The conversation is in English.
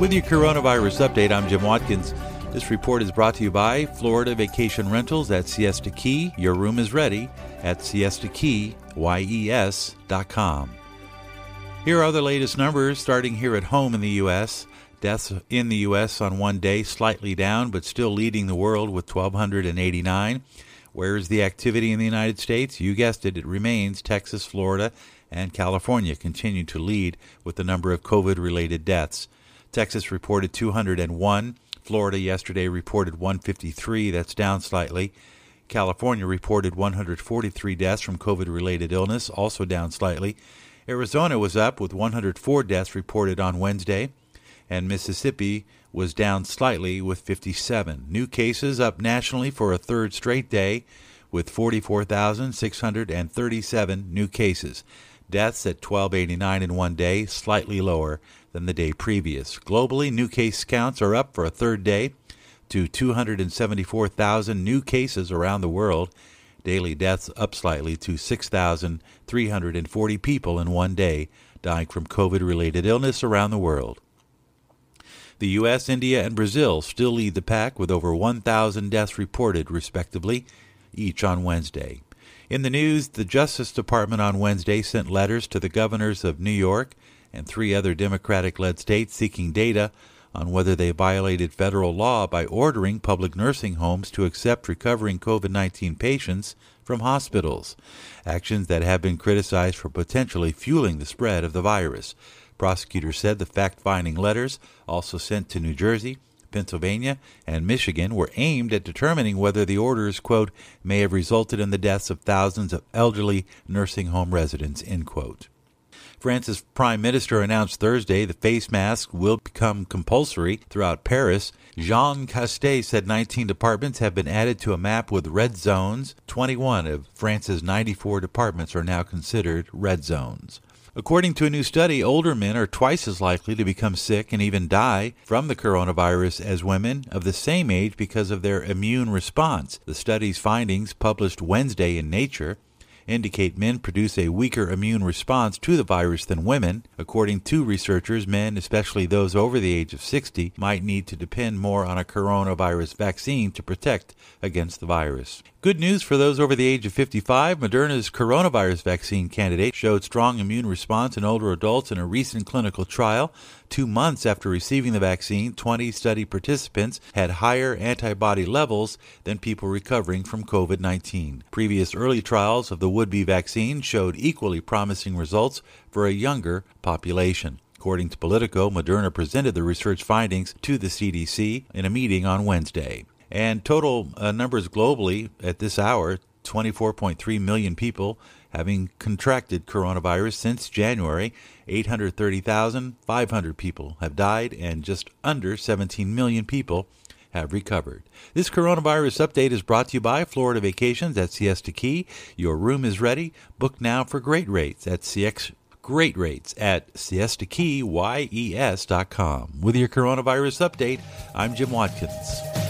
With your coronavirus update, I'm Jim Watkins. This report is brought to you by Florida Vacation Rentals at Siesta Key. Your room is ready at siestakeyes.com. Here are the latest numbers starting here at home in the U.S. Deaths in the U.S. on one day slightly down, but still leading the world with 1,289. Where is the activity in the United States? You guessed it, it remains Texas, Florida, and California continue to lead with the number of COVID related deaths. Texas reported 201. Florida yesterday reported 153. That's down slightly. California reported 143 deaths from COVID related illness, also down slightly. Arizona was up with 104 deaths reported on Wednesday, and Mississippi was down slightly with 57. New cases up nationally for a third straight day with 44,637 new cases. Deaths at 1289 in one day, slightly lower than the day previous. Globally, new case counts are up for a third day to 274,000 new cases around the world. Daily deaths up slightly to 6,340 people in one day dying from COVID related illness around the world. The U.S., India, and Brazil still lead the pack with over 1,000 deaths reported, respectively, each on Wednesday. In the news, the Justice Department on Wednesday sent letters to the governors of New York, and three other Democratic led states seeking data on whether they violated federal law by ordering public nursing homes to accept recovering COVID 19 patients from hospitals, actions that have been criticized for potentially fueling the spread of the virus. Prosecutors said the fact finding letters, also sent to New Jersey, Pennsylvania, and Michigan, were aimed at determining whether the orders, quote, may have resulted in the deaths of thousands of elderly nursing home residents, end quote. France's prime minister announced Thursday the face mask will become compulsory throughout Paris. Jean Castex said 19 departments have been added to a map with red zones. 21 of France's 94 departments are now considered red zones. According to a new study, older men are twice as likely to become sick and even die from the coronavirus as women of the same age because of their immune response. The study's findings, published Wednesday in Nature, indicate men produce a weaker immune response to the virus than women. According to researchers, men, especially those over the age of 60, might need to depend more on a coronavirus vaccine to protect against the virus. Good news for those over the age of 55. Moderna's coronavirus vaccine candidate showed strong immune response in older adults in a recent clinical trial. Two months after receiving the vaccine, 20 study participants had higher antibody levels than people recovering from COVID 19. Previous early trials of the would be vaccine showed equally promising results for a younger population. According to Politico, Moderna presented the research findings to the CDC in a meeting on Wednesday. And total uh, numbers globally at this hour 24.3 million people having contracted coronavirus since January. 830,500 people have died, and just under 17 million people have recovered. This coronavirus update is brought to you by Florida Vacations at Siesta Key. Your room is ready. Book now for great rates at CX great rates at siestakeyyes.com. With your coronavirus update, I'm Jim Watkins.